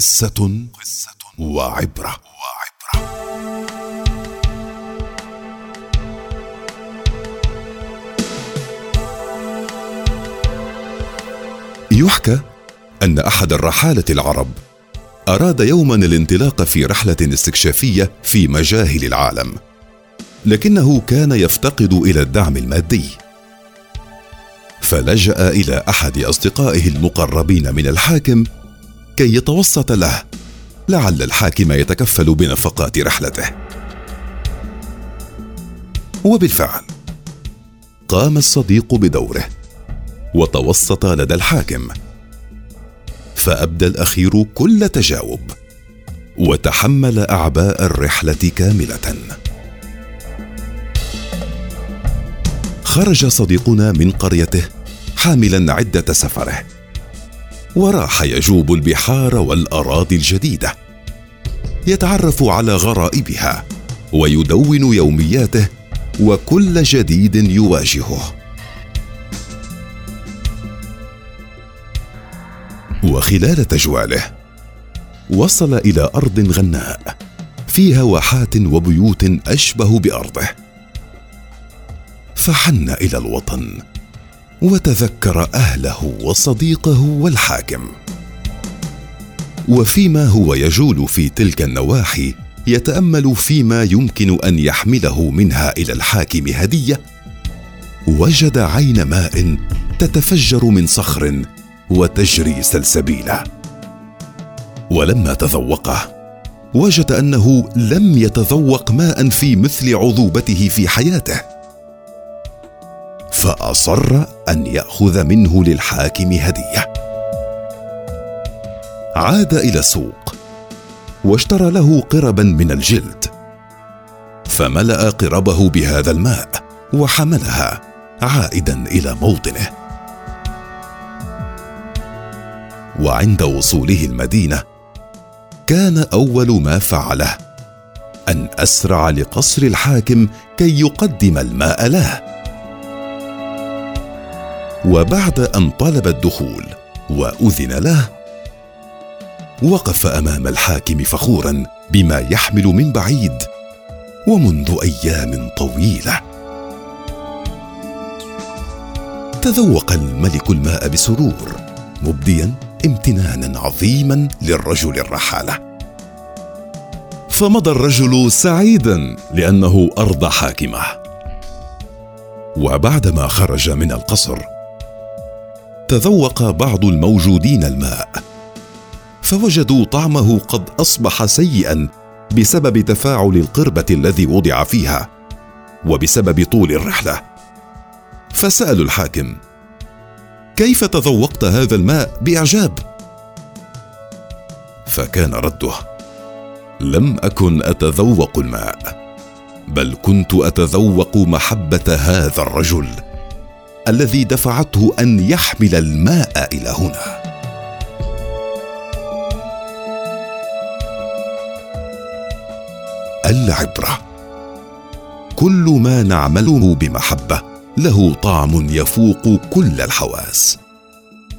قصة وعبرة. يحكى أن أحد الرحالة العرب أراد يوما الانطلاق في رحلة استكشافية في مجاهل العالم لكنه كان يفتقد إلى الدعم المادي. فلجأ إلى أحد أصدقائه المقربين من الحاكم كي يتوسط له. لعل الحاكم يتكفل بنفقات رحلته. وبالفعل قام الصديق بدوره وتوسط لدى الحاكم. فأبدى الأخير كل تجاوب وتحمل أعباء الرحلة كاملة. خرج صديقنا من قريته حاملا عدة سفره. وراح يجوب البحار والأراضي الجديدة يتعرف على غرائبها ويدون يومياته وكل جديد يواجهه. وخلال تجواله وصل إلى أرض غناء فيها واحات وبيوت أشبه بأرضه. فحن إلى الوطن. وتذكر أهله وصديقه والحاكم. وفيما هو يجول في تلك النواحي يتأمل فيما يمكن أن يحمله منها إلى الحاكم هدية. وجد عين ماء تتفجر من صخر وتجري سلسبيلا. ولما تذوقه وجد أنه لم يتذوق ماء في مثل عذوبته في حياته. فأصر أن يأخذ منه للحاكم هدية. عاد إلى السوق واشترى له قربا من الجلد فملأ قربه بهذا الماء وحملها عائدا إلى موطنه. وعند وصوله المدينة كان أول ما فعله أن أسرع لقصر الحاكم كي يقدم الماء له. وبعد أن طلب الدخول وأذن له وقف أمام الحاكم فخورا بما يحمل من بعيد ومنذ أيام طويلة. تذوق الملك الماء بسرور مبديا امتنانا عظيما للرجل الرحالة. فمضى الرجل سعيدا لأنه أرضى حاكمه. وبعدما خرج من القصر تذوق بعض الموجودين الماء. فوجدوا طعمه قد أصبح سيئا بسبب تفاعل القربة الذي وضع فيها وبسبب طول الرحلة. فسألوا الحاكم كيف تذوقت هذا الماء بإعجاب؟ فكان رده لم أكن أتذوق الماء بل كنت أتذوق محبة هذا الرجل. الذي دفعته أن يحمل الماء إلى هنا. العبرة. كل ما نعمله بمحبة له طعم يفوق كل الحواس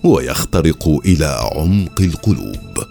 ويخترق إلى عمق القلوب.